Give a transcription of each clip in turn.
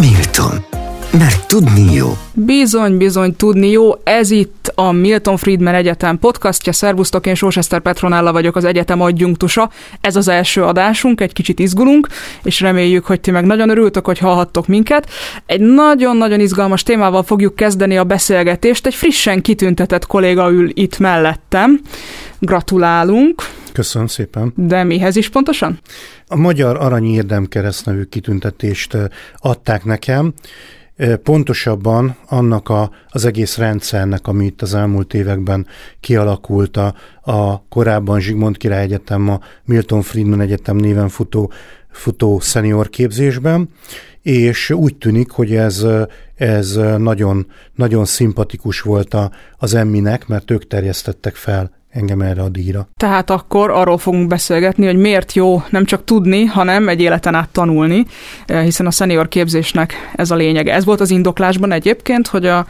Milton. Mert tudni jó. Bizony, bizony, tudni jó. Ez itt a Milton Friedman Egyetem podcastja. Szervusztok, én Sóseszter Petronella vagyok, az egyetem adjunktusa. Ez az első adásunk, egy kicsit izgulunk, és reméljük, hogy ti meg nagyon örültök, hogy hallhattok minket. Egy nagyon-nagyon izgalmas témával fogjuk kezdeni a beszélgetést. Egy frissen kitüntetett kolléga ül itt mellettem. Gratulálunk. Köszönöm szépen. De mihez is pontosan? A Magyar Arany Érdemkereszt nevű kitüntetést adták nekem, pontosabban annak a, az egész rendszernek, ami itt az elmúlt években kialakult a, a korábban Zsigmond Király Egyetem, a Milton Friedman Egyetem néven futó, futó szenior képzésben, és úgy tűnik, hogy ez, ez nagyon, nagyon szimpatikus volt a, az emminek, mert ők terjesztettek fel engem erre a díjra. Tehát akkor arról fogunk beszélgetni, hogy miért jó nem csak tudni, hanem egy életen át tanulni, eh, hiszen a senior képzésnek ez a lényege. Ez volt az indoklásban egyébként, hogy a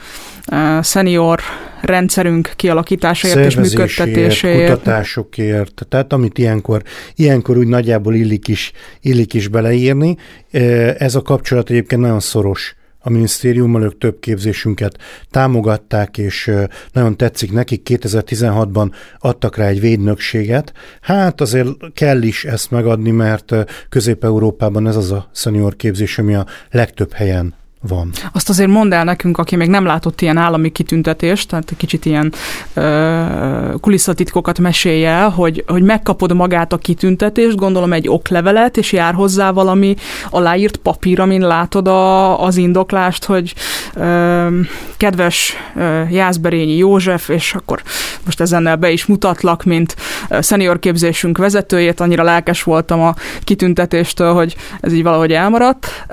senior rendszerünk kialakításáért és működtetéséért. kutatásokért, tehát amit ilyenkor, ilyenkor úgy nagyjából illik is, illik is beleírni. Eh, ez a kapcsolat egyébként nagyon szoros a minisztériummal, ők több képzésünket támogatták, és nagyon tetszik nekik. 2016-ban adtak rá egy védnökséget. Hát azért kell is ezt megadni, mert Közép-Európában ez az a szenior képzés, ami a legtöbb helyen van. Azt azért mondd el nekünk, aki még nem látott ilyen állami kitüntetést, tehát kicsit ilyen ö, kulisszatitkokat mesélje, hogy, hogy megkapod magát a kitüntetést, gondolom egy oklevelet, és jár hozzá valami aláírt papír, amin látod a, az indoklást, hogy ö, kedves ö, Jászberényi József, és akkor most ezennel be is mutatlak, mint szenior képzésünk vezetőjét, annyira lelkes voltam a kitüntetéstől, hogy ez így valahogy elmaradt.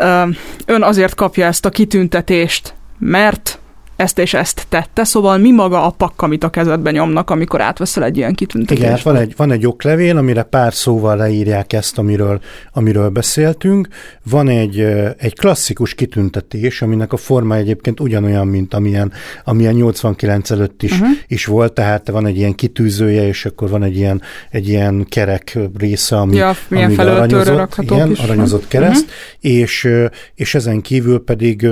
Ön azért kapja ezt a kitüntetést, mert ezt és ezt tette, szóval mi maga a pakk, amit a kezedben nyomnak, amikor átveszel egy ilyen kitüntetést? Igen, hát van egy, van egy oklevél, amire pár szóval leírják ezt, amiről, amiről beszéltünk. Van egy, egy klasszikus kitüntetés, aminek a forma egyébként ugyanolyan, mint amilyen, amilyen 89 előtt is, uh-huh. is volt, tehát van egy ilyen kitűzője, és akkor van egy ilyen, egy ilyen kerek része, ami, ja, ami aranyozott, igen, is. aranyozott kereszt, uh-huh. és, és ezen kívül pedig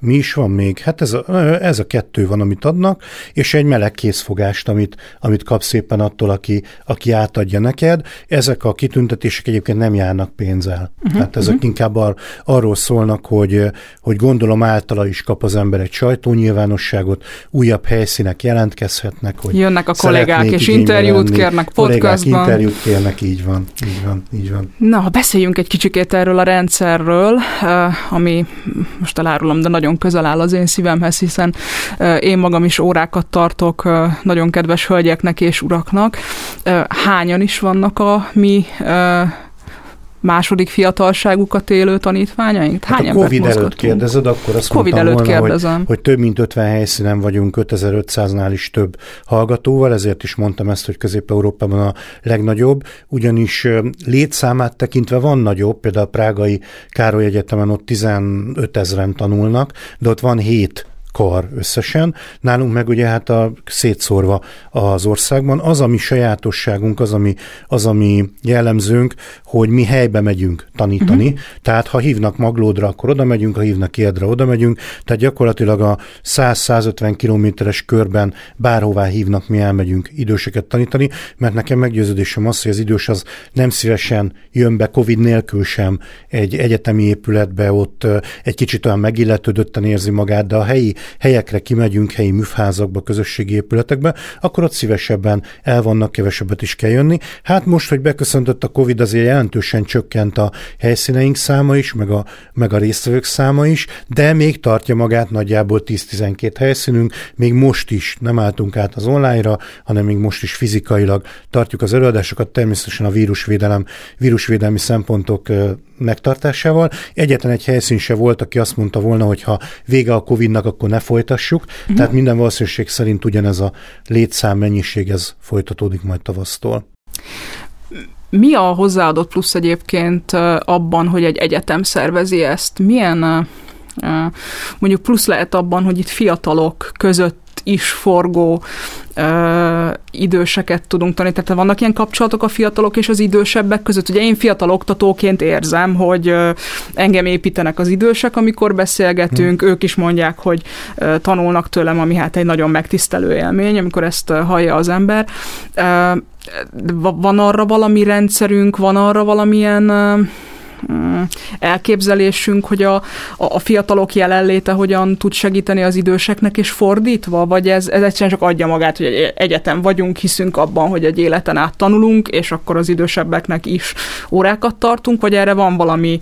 mi is van még? Hát ez a, ez a kettő van, amit adnak, és egy meleg készfogást, amit, amit kapsz szépen attól, aki, aki átadja neked. Ezek a kitüntetések egyébként nem járnak pénzzel. Uh-huh, Tehát ezek uh-huh. inkább ar, arról szólnak, hogy, hogy gondolom általa is kap az ember egy sajtónyilvánosságot, újabb helyszínek jelentkezhetnek, hogy Jönnek a kollégák és interjút lenni, kérnek podcastban. interjút kérnek, így van, így van, így van. Na, beszéljünk egy kicsikét erről a rendszerről, ami most elárulom, de nagyon nagyon közel áll az én szívemhez, hiszen én magam is órákat tartok nagyon kedves hölgyeknek és uraknak. Hányan is vannak a mi második fiatalságukat élő tanítványaink? Hány hát a Covid előtt kérdezed, akkor azt COVID mondtam előtt volna, kérdezem. Hogy, hogy több mint 50 helyszínen vagyunk, 5500-nál is több hallgatóval, ezért is mondtam ezt, hogy Közép-Európában a legnagyobb, ugyanis létszámát tekintve van nagyobb, például a Prágai Károly Egyetemen ott 15 ezeren tanulnak, de ott van 7 kar összesen. Nálunk meg ugye hát a szétszórva az országban. Az, ami sajátosságunk, az, ami, az, ami jellemzőnk, hogy mi helybe megyünk tanítani. Uh-huh. Tehát ha hívnak Maglódra, akkor oda megyünk, ha hívnak Érdre, oda megyünk. Tehát gyakorlatilag a 100-150 kilométeres körben bárhová hívnak, mi elmegyünk időseket tanítani, mert nekem meggyőződésem az, hogy az idős az nem szívesen jön be Covid nélkül sem egy egyetemi épületbe, ott egy kicsit olyan megilletődötten érzi magát, de a helyi helyekre kimegyünk, helyi műfházakba, közösségi épületekbe, akkor ott szívesebben el vannak, kevesebbet is kell jönni. Hát most, hogy beköszöntött a Covid, azért jelentősen csökkent a helyszíneink száma is, meg a, meg a résztvevők száma is, de még tartja magát nagyjából 10-12 helyszínünk, még most is nem álltunk át az online-ra, hanem még most is fizikailag tartjuk az előadásokat, természetesen a vírusvédelem, vírusvédelmi szempontok megtartásával. Egyetlen egy helyszín se volt, aki azt mondta volna, hogy ha vége a Covid-nak, akkor ne folytassuk. Uh-huh. Tehát minden valószínűség szerint ugyanez a létszám mennyiség, ez folytatódik majd tavasztól. Mi a hozzáadott plusz egyébként abban, hogy egy egyetem szervezi ezt? Milyen mondjuk plusz lehet abban, hogy itt fiatalok között is forgó ö, időseket tudunk tanítani. Tehát vannak ilyen kapcsolatok a fiatalok és az idősebbek között. Ugye én fiatal oktatóként érzem, hogy ö, engem építenek az idősek, amikor beszélgetünk, hmm. ők is mondják, hogy ö, tanulnak tőlem, ami hát egy nagyon megtisztelő élmény, amikor ezt hallja az ember. Ö, van arra valami rendszerünk, van arra valamilyen Mm, elképzelésünk, hogy a, a fiatalok jelenléte hogyan tud segíteni az időseknek, és fordítva, vagy ez, ez egyszerűen csak adja magát, hogy egy egyetem vagyunk, hiszünk abban, hogy egy életen át tanulunk, és akkor az idősebbeknek is órákat tartunk, vagy erre van valami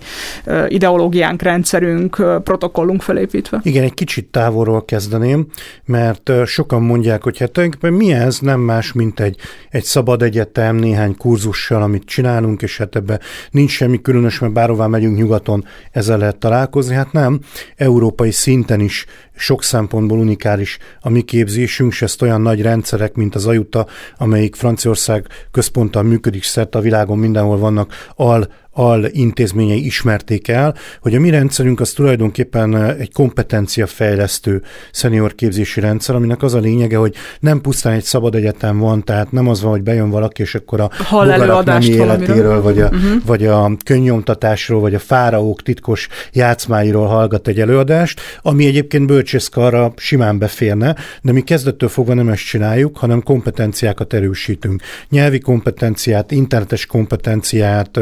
ideológiánk, rendszerünk, protokollunk felépítve? Igen, egy kicsit távolról kezdeném, mert sokan mondják, hogy hát mi ez, nem más, mint egy, egy szabad egyetem, néhány kurzussal, amit csinálunk, és hát ebben nincs semmi különös, mert bárhová megyünk nyugaton, ezzel lehet találkozni. Hát nem, európai szinten is sok szempontból unikális a mi képzésünk, és ezt olyan nagy rendszerek, mint az AJUTA, amelyik Franciaország központtal működik szerte a világon, mindenhol vannak al al intézményei ismerték el, hogy a mi rendszerünk az tulajdonképpen egy kompetenciafejlesztő szenior képzési rendszer, aminek az a lényege, hogy nem pusztán egy szabad egyetem van, tehát nem az van, hogy bejön valaki, és akkor a Hall nem életéről, vagy a, uh-huh. vagy a könnyomtatásról, vagy a fáraók titkos játszmáiról hallgat egy előadást, ami egyébként bölcsészkarra simán beférne, de mi kezdettől fogva nem ezt csináljuk, hanem kompetenciákat erősítünk. Nyelvi kompetenciát, internetes kompetenciát,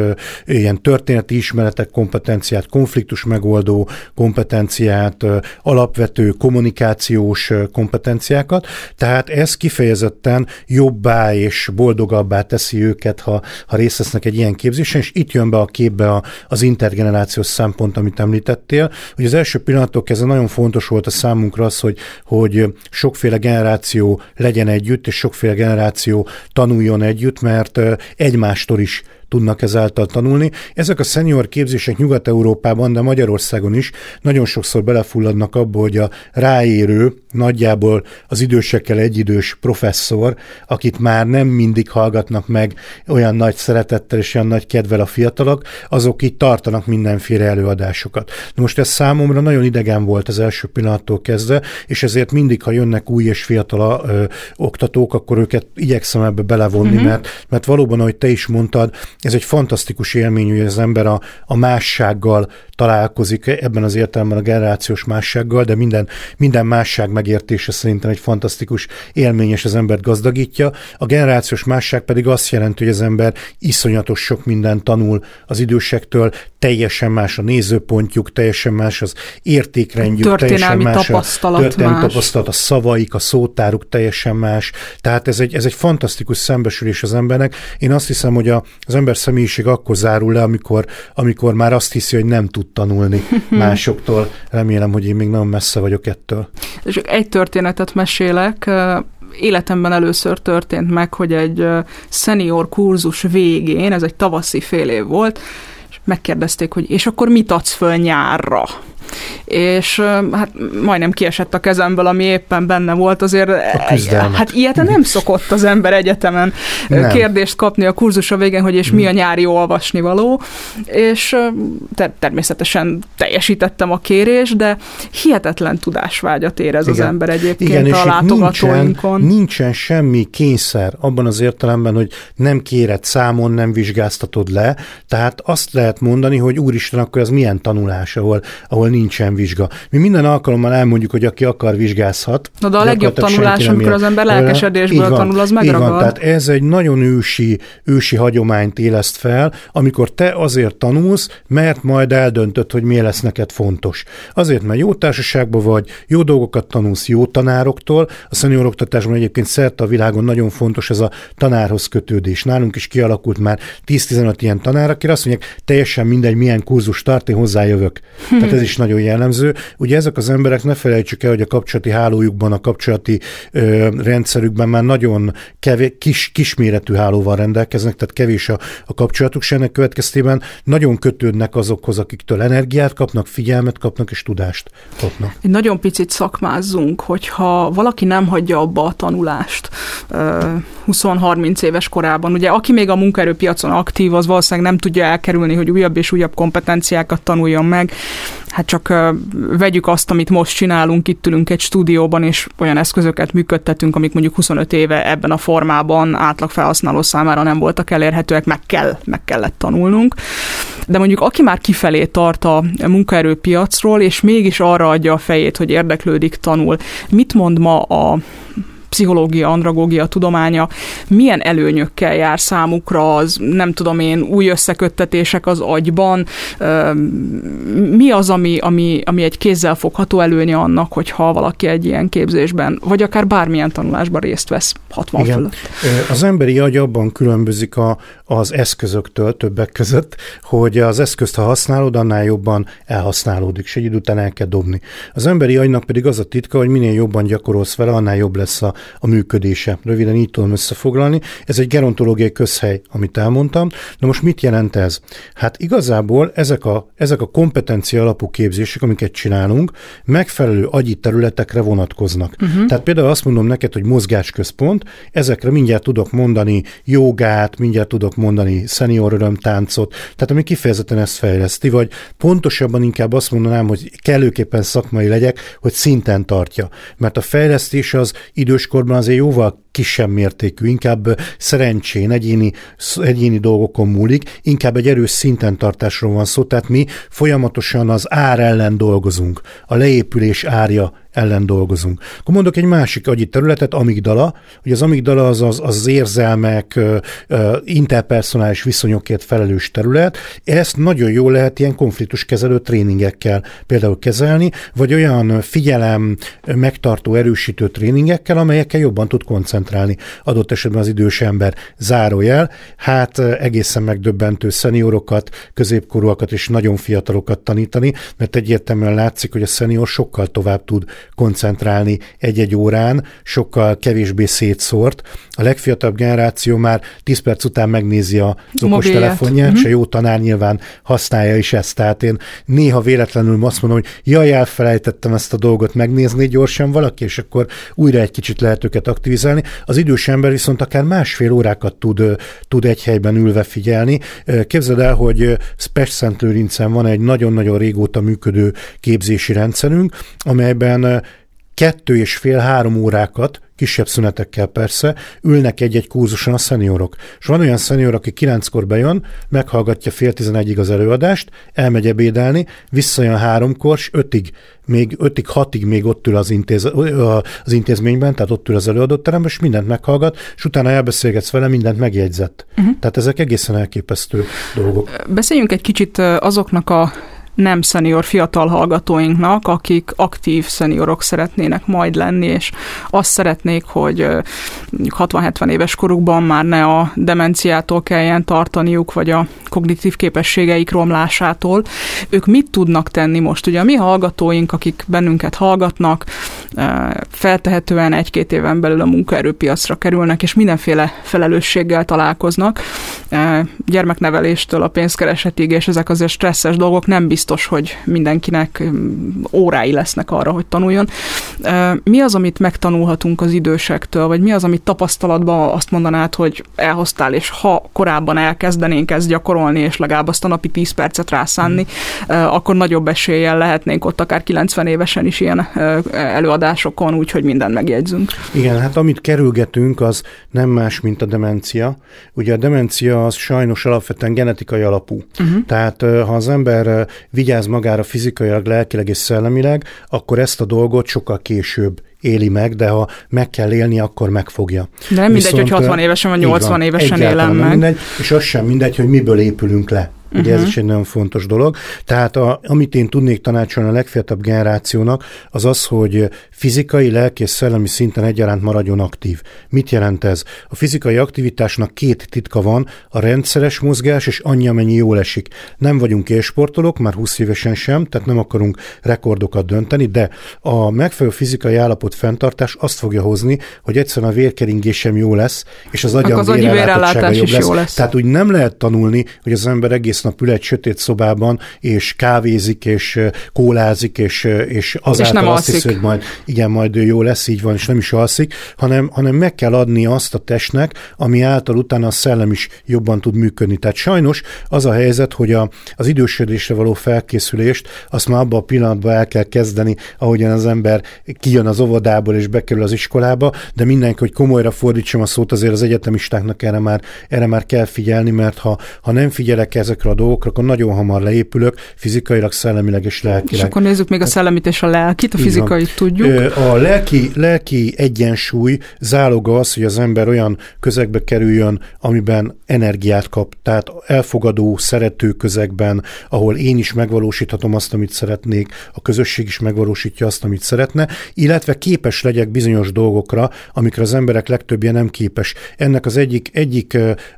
ilyen történeti ismeretek kompetenciát, konfliktus megoldó kompetenciát, alapvető kommunikációs kompetenciákat, tehát ez kifejezetten jobbá és boldogabbá teszi őket, ha, ha részt vesznek egy ilyen képzésen, és itt jön be a képbe a, az intergenerációs szempont, amit említettél. hogy az első pillanattól kezdve nagyon fontos volt a számunkra az, hogy, hogy sokféle generáció legyen együtt, és sokféle generáció tanuljon együtt, mert egymástól is tudnak ezáltal tanulni. Ezek a senior képzések Nyugat-Európában, de Magyarországon is nagyon sokszor belefulladnak abba, hogy a ráérő, nagyjából az idősekkel egyidős professzor, akit már nem mindig hallgatnak meg olyan nagy szeretettel és olyan nagy kedvel a fiatalok, azok itt tartanak mindenféle előadásokat. De most ez számomra nagyon idegen volt az első pillanattól kezdve, és ezért mindig, ha jönnek új és fiatal ö, oktatók, akkor őket igyekszem ebbe belevonni, mm-hmm. mert, mert valóban, ahogy te is mondtad, ez egy fantasztikus élmény, hogy az ember a, a mássággal találkozik, ebben az értelemben a generációs mássággal, de minden, minden másság megértése szerintem egy fantasztikus élmény, és az embert gazdagítja. A generációs másság pedig azt jelenti, hogy az ember iszonyatos sok mindent tanul az idősektől, teljesen más a nézőpontjuk, teljesen más az értékrendjük, teljesen más tapasztalat, a történelmi más. tapasztalat, a szavaik, a szótáruk teljesen más. Tehát ez egy, ez egy fantasztikus szembesülés az embernek. Én azt hiszem, hogy a, az ember személyiség akkor zárul le, amikor, amikor már azt hiszi, hogy nem tud tanulni másoktól. Remélem, hogy én még nagyon messze vagyok ettől. És egy történetet mesélek életemben először történt meg, hogy egy senior kurzus végén, ez egy tavaszi fél év volt, és megkérdezték, hogy és akkor mit adsz föl nyárra? És hát majdnem kiesett a kezemből, ami éppen benne volt, azért hát ilyet nem szokott az ember egyetemen nem. kérdést kapni a kurzusa végén, hogy és mi a nyári olvasnivaló, és ter- természetesen teljesítettem a kérés, de hihetetlen tudásvágyat érez Igen. az ember egyébként Igen, a látogatóinkon. Nincsen, nincsen semmi kényszer abban az értelemben, hogy nem kéred számon, nem vizsgáztatod le, tehát azt lehet mondani, hogy úristen, akkor ez milyen tanulás, ahol, ahol nincsen vizsga. Mi minden alkalommal elmondjuk, hogy aki akar, vizsgázhat. Na de a legjobb tanulás, amikor az ember lelkesedésből van, tanul, az megragad. Van, tehát ez egy nagyon ősi, ősi hagyományt éleszt fel, amikor te azért tanulsz, mert majd eldöntöd, hogy mi lesz neked fontos. Azért, mert jó társaságban vagy, jó dolgokat tanulsz jó tanároktól. A szenior oktatásban egyébként szerte a világon nagyon fontos ez a tanárhoz kötődés. Nálunk is kialakult már 10-15 ilyen tanár, akire azt mondják, teljesen mindegy, milyen kurzus tart, én hozzájövök. Tehát ez is nagyon jellemző. Ugye ezek az emberek, ne felejtsük el, hogy a kapcsolati hálójukban, a kapcsolati ö, rendszerükben már nagyon kevés, kis, kisméretű hálóval rendelkeznek, tehát kevés a, a kapcsolatuk, és ennek következtében nagyon kötődnek azokhoz, akiktől energiát kapnak, figyelmet kapnak és tudást kapnak. Egy nagyon picit szakmázzunk, hogyha valaki nem hagyja abba a tanulást 20-30 éves korában, ugye aki még a munkaerőpiacon aktív, az valószínűleg nem tudja elkerülni, hogy újabb és újabb kompetenciákat tanuljon meg, hát csak vegyük azt, amit most csinálunk, itt ülünk egy stúdióban, és olyan eszközöket működtetünk, amik mondjuk 25 éve ebben a formában átlag felhasználó számára nem voltak elérhetőek, meg kell, meg kellett tanulnunk. De mondjuk aki már kifelé tart a munkaerőpiacról, és mégis arra adja a fejét, hogy érdeklődik, tanul, mit mond ma a pszichológia, andragógia tudománya milyen előnyökkel jár számukra, az nem tudom én, új összeköttetések az agyban, mi az, ami, ami, ami egy kézzel fogható előnye annak, hogyha valaki egy ilyen képzésben, vagy akár bármilyen tanulásban részt vesz 60 Igen. fölött. Az emberi agy abban különbözik a, az eszközöktől többek között, hogy az eszközt, ha használod, annál jobban elhasználódik, és egy idő után el kell dobni. Az emberi agynak pedig az a titka, hogy minél jobban gyakorolsz vele, annál jobb lesz a, a működése. Röviden így tudom összefoglalni. Ez egy gerontológiai közhely, amit elmondtam. Na most mit jelent ez? Hát igazából ezek a, ezek a kompetencia alapú képzések, amiket csinálunk, megfelelő agyi területekre vonatkoznak. Uh-huh. Tehát például azt mondom neked, hogy mozgásközpont, ezekre mindjárt tudok mondani jogát, mindjárt tudok mondani senior örömtáncot, tehát ami kifejezetten ezt fejleszti, vagy pontosabban inkább azt mondanám, hogy kellőképpen szakmai legyek, hogy szinten tartja. Mert a fejlesztés az idős korban azért jóval kisebb mértékű, inkább szerencsén, egyéni, egyéni dolgokon múlik, inkább egy erős szinten tartásról van szó, tehát mi folyamatosan az ár ellen dolgozunk, a leépülés árja ellen dolgozunk. Akkor mondok egy másik agyi területet, amigdala, hogy az amigdala az az, az érzelmek, interpersonális viszonyokért felelős terület, ezt nagyon jól lehet ilyen konfliktuskezelő tréningekkel például kezelni, vagy olyan figyelem megtartó, erősítő tréningekkel, amelyekkel jobban tud koncentrálni. Adott esetben az idős ember zárójel, hát egészen megdöbbentő szeniorokat, középkorúakat és nagyon fiatalokat tanítani, mert egyértelműen látszik, hogy a szenior sokkal tovább tud koncentrálni egy-egy órán, sokkal kevésbé szétszórt. A legfiatalabb generáció már 10 perc után megnézi a okos telefonját, uh-huh. és a jó tanár nyilván használja is ezt. Tehát én néha véletlenül azt mondom, hogy jaj, elfelejtettem ezt a dolgot megnézni gyorsan valaki, és akkor újra egy kicsit lehet őket aktivizálni. Az idős ember viszont akár másfél órákat tud, tud egy helyben ülve figyelni. Képzeld el, hogy Spes-Szent van egy nagyon-nagyon régóta működő képzési rendszerünk, amelyben kettő és fél-három órákat, kisebb szünetekkel persze, ülnek egy-egy kurzuson a szeniorok. És van olyan szenior, aki kilenckor bejön, meghallgatja fél tizenegyig az előadást, elmegy ebédelni, visszajön háromkor, és ötig, még ötig, hatig még ott ül az, intéz, az intézményben, tehát ott ül az előadóteremben, és mindent meghallgat, és utána elbeszélgetsz vele, mindent megjegyzett. Uh-huh. Tehát ezek egészen elképesztő dolgok. Beszéljünk egy kicsit azoknak a nem szenior fiatal hallgatóinknak, akik aktív szeniorok szeretnének majd lenni, és azt szeretnék, hogy 60-70 éves korukban már ne a demenciától kelljen tartaniuk, vagy a kognitív képességeik romlásától. Ők mit tudnak tenni most? Ugye a mi hallgatóink, akik bennünket hallgatnak, feltehetően egy-két éven belül a munkaerőpiacra kerülnek, és mindenféle felelősséggel találkoznak. Gyermekneveléstől a pénzkeresetig, és ezek azért stresszes dolgok nem biztos biztos, hogy mindenkinek órái lesznek arra, hogy tanuljon. Mi az, amit megtanulhatunk az idősektől, vagy mi az, amit tapasztalatban azt mondanád, hogy elhoztál, és ha korábban elkezdenénk ezt gyakorolni, és legalább azt a napi 10 percet rászánni, mm. akkor nagyobb eséllyel lehetnénk ott akár 90 évesen is ilyen előadásokon, úgyhogy mindent megjegyzünk. Igen, hát amit kerülgetünk, az nem más, mint a demencia. Ugye a demencia az sajnos alapvetően genetikai alapú. Uh-huh. Tehát ha az ember vigyáz magára fizikailag, lelkileg és szellemileg, akkor ezt a dolgot sokkal később éli meg, de ha meg kell élni, akkor megfogja. De nem mindegy, Viszont, hogy 60 évesen vagy 80 van, évesen élem meg. Mindegy, és az sem mindegy, hogy miből épülünk le. Ugye uh-huh. ez is egy nagyon fontos dolog. Tehát a, amit én tudnék tanácsolni a legfiatalabb generációnak, az az, hogy fizikai, lelki és szellemi szinten egyaránt maradjon aktív. Mit jelent ez? A fizikai aktivitásnak két titka van, a rendszeres mozgás és annyi, amennyi jól esik. Nem vagyunk élsportolók, már 20 évesen sem, tehát nem akarunk rekordokat dönteni, de a megfelelő fizikai állapot fenntartás azt fogja hozni, hogy egyszerűen a vérkeringésem jó lesz, és az agyam vérellátása jobb lesz. lesz. Tehát úgy nem lehet tanulni, hogy az ember egész egész nap ül egy sötét szobában, és kávézik, és kólázik, és, és azáltal és nem azt hiszi, hogy majd, igen, majd jó lesz, így van, és nem is alszik, hanem, hanem meg kell adni azt a testnek, ami által utána a szellem is jobban tud működni. Tehát sajnos az a helyzet, hogy a, az idősödésre való felkészülést azt már abban a pillanatban el kell kezdeni, ahogyan az ember kijön az óvodából és bekerül az iskolába, de mindenki, hogy komolyra fordítsam a szót, azért az egyetemistáknak erre már, erre már kell figyelni, mert ha, ha nem figyelek ezekre a dolgokra, akkor nagyon hamar leépülök, fizikailag, szellemileg és lelkileg. És akkor nézzük még a szellemit és a lelkit, a fizikait tudjuk. A lelki, lelki egyensúly záloga az, hogy az ember olyan közegbe kerüljön, amiben energiát kap, tehát elfogadó, szerető közegben, ahol én is megvalósíthatom azt, amit szeretnék, a közösség is megvalósítja azt, amit szeretne, illetve képes legyek bizonyos dolgokra, amikre az emberek legtöbbje nem képes. Ennek az egyik, egyik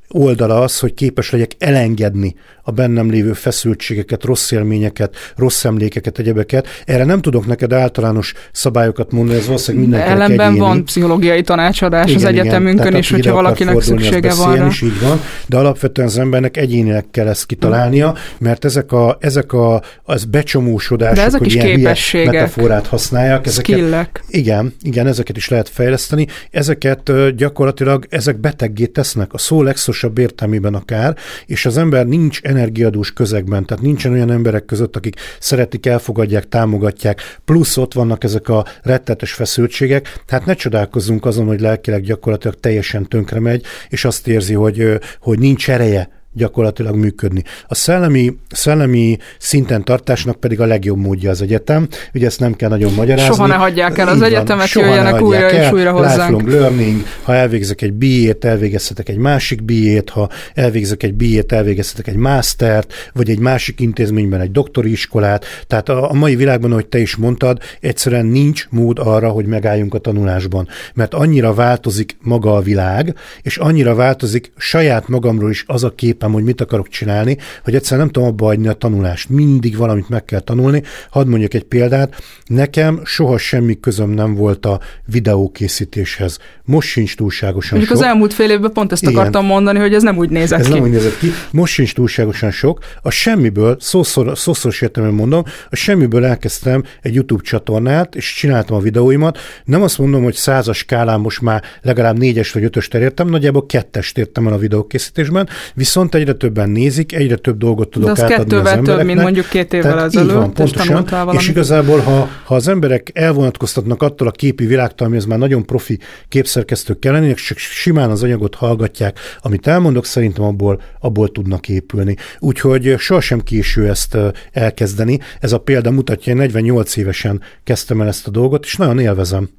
oldala az, hogy képes legyek elengedni a bennem lévő feszültségeket, rossz élményeket, rossz emlékeket, egyebeket. Erre nem tudok neked általános szabályokat mondani, ez valószínűleg mindenkinek Ellenben egyéni. van pszichológiai tanácsadás igen, az egyetemünkön is, hogyha valakinek szüksége van rá. Is így van, de alapvetően az embernek egyénileg kell ezt kitalálnia, mert ezek a, ezek a az becsomósodások, de ezek hogy is ilyen képességek, metaforát használják. Ezeket, skillek. Igen, igen, ezeket is lehet fejleszteni. Ezeket gyakorlatilag ezek beteggé tesznek a szó legszorosabb értelmében akár, és az ember nincs energiadús közegben, tehát nincsen olyan emberek között, akik szeretik, elfogadják, támogatják, plusz ott vannak ezek a rettetes feszültségek, tehát ne csodálkozzunk azon, hogy lelkileg gyakorlatilag teljesen tönkre megy, és azt érzi, hogy, hogy nincs ereje gyakorlatilag működni. A szellemi, szellemi szinten tartásnak pedig a legjobb módja az egyetem. Ugye ezt nem kell nagyon magyarázni. Soha ne hagyják el az Így egyetemet, van, jöjjenek újra el. és újra hozzánk. Lifelong learning, ha elvégzek egy BA-t, elvégezhetek egy másik BA-t, ha elvégzek egy BA-t, elvégezhetek egy mastert, vagy egy másik intézményben egy doktori iskolát. Tehát a, a mai világban, ahogy te is mondtad, egyszerűen nincs mód arra, hogy megálljunk a tanulásban. Mert annyira változik maga a világ, és annyira változik saját magamról is az a kép, hogy mit akarok csinálni, hogy egyszer nem tudom abba hagyni a tanulást. Mindig valamit meg kell tanulni. Hadd mondjak egy példát. Nekem soha semmi közöm nem volt a videókészítéshez. Most sincs túlságosan Mondjuk sok. az elmúlt fél évben pont ezt Igen. akartam mondani, hogy ez nem úgy nézett ez ki. Nem úgy nézett ki. Most sincs túlságosan sok. A semmiből, szószor, szószoros értelemben mondom, a semmiből elkezdtem egy YouTube csatornát, és csináltam a videóimat. Nem azt mondom, hogy százas skálán most már legalább négyes vagy ötöst elértem, nagyjából kettest értem el a videókészítésben, viszont egyre többen nézik, egyre több dolgot tudok De az átadni kettővel az embereknek. több, mint mondjuk két évvel Tehát ezelőtt. Van, pontosan. És igazából, ha, ha az emberek elvonatkoztatnak attól a képi világtól, ami az már nagyon profi képszerkesztők kell lenni, és simán az anyagot hallgatják, amit elmondok, szerintem abból, abból tudnak épülni. Úgyhogy sohasem késő ezt elkezdeni. Ez a példa mutatja, én 48 évesen kezdtem el ezt a dolgot, és nagyon élvezem.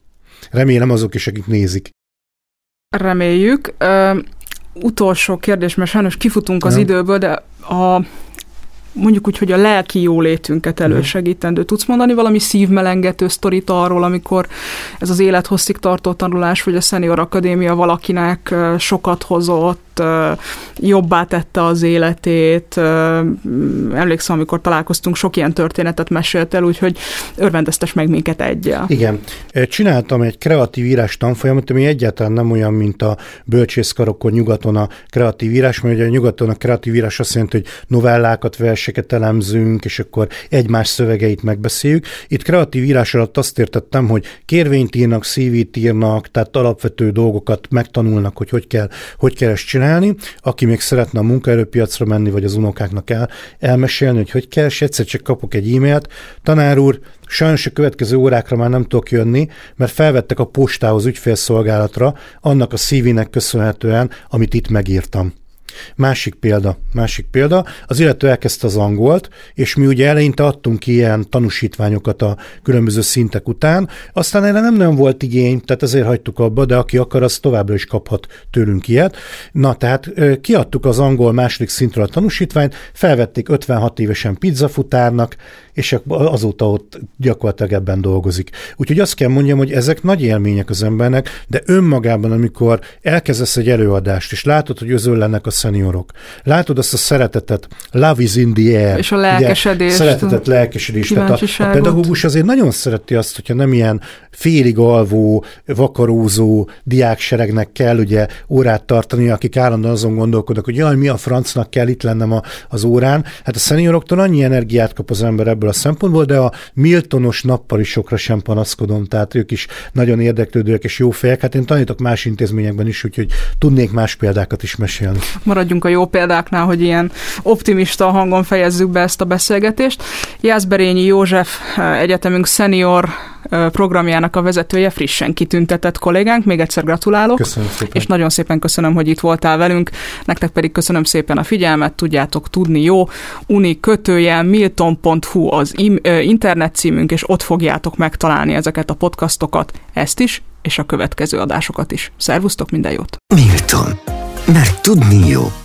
Remélem azok is, akik nézik. Reméljük utolsó kérdés, mert sajnos kifutunk az ja. időből, de a mondjuk úgy, hogy a lelki jólétünket elősegítendő. Tudsz mondani valami szívmelengető sztorit arról, amikor ez az élethosszig tartó tanulás, vagy a Senior Akadémia valakinek sokat hozott, jobbá tette az életét. Emlékszem, amikor találkoztunk, sok ilyen történetet mesélt el, úgyhogy örvendeztes meg minket egyel. Igen. Csináltam egy kreatív írás tanfolyamot, ami egyáltalán nem olyan, mint a bölcsészkarokon nyugaton a kreatív írás, mert ugye a nyugaton a kreatív írás azt jelenti, hogy novellákat, verseket elemzünk, és akkor egymás szövegeit megbeszéljük. Itt kreatív írás alatt azt értettem, hogy kérvényt írnak, szívít írnak, tehát alapvető dolgokat megtanulnak, hogy hogy kell, hogy kell ezt csinálni csinálni, aki még szeretne a munkaerőpiacra menni, vagy az unokáknak el, elmesélni, hogy hogy kell, és egyszer csak kapok egy e-mailt, tanár úr, sajnos a következő órákra már nem tudok jönni, mert felvettek a postához ügyfélszolgálatra, annak a szívének köszönhetően, amit itt megírtam. Másik példa, másik példa, az illető elkezdte az angolt, és mi ugye eleinte adtunk ki ilyen tanúsítványokat a különböző szintek után, aztán erre nem nagyon volt igény, tehát ezért hagytuk abba, de aki akar, az továbbra is kaphat tőlünk ilyet. Na, tehát kiadtuk az angol második szintről a tanúsítványt, felvették 56 évesen pizzafutárnak, és azóta ott gyakorlatilag ebben dolgozik. Úgyhogy azt kell mondjam, hogy ezek nagy élmények az embernek, de önmagában, amikor elkezdesz egy előadást, és látod, hogy özöllenek a szeniorok, látod azt a szeretetet, love is in the air. És a lelkesedést. Szeretetet, lelkesedést. Tehát a, a pedagógus azért nagyon szereti azt, hogyha nem ilyen félig alvó, vakarózó diákseregnek kell ugye órát tartani, akik állandóan azon gondolkodnak, hogy jaj, mi a francnak kell itt lennem a, az órán. Hát a szenioroktól annyi energiát kap az ember ebből a szempontból, de a Miltonos nappalisokra sem panaszkodom, tehát ők is nagyon érdeklődőek és jó fejek. Hát én tanítok más intézményekben is, úgyhogy tudnék más példákat is mesélni. Maradjunk a jó példáknál, hogy ilyen optimista hangon fejezzük be ezt a beszélgetést. Jászberényi József egyetemünk senior programjának a vezetője, frissen kitüntetett kollégánk. Még egyszer gratulálok. Köszönöm szépen. És nagyon szépen köszönöm, hogy itt voltál velünk. Nektek pedig köszönöm szépen a figyelmet, tudjátok tudni jó. Uni kötője milton.hu az internet címünk, és ott fogjátok megtalálni ezeket a podcastokat, ezt is, és a következő adásokat is. Szervusztok, minden jót! Milton. Mert tudni jó.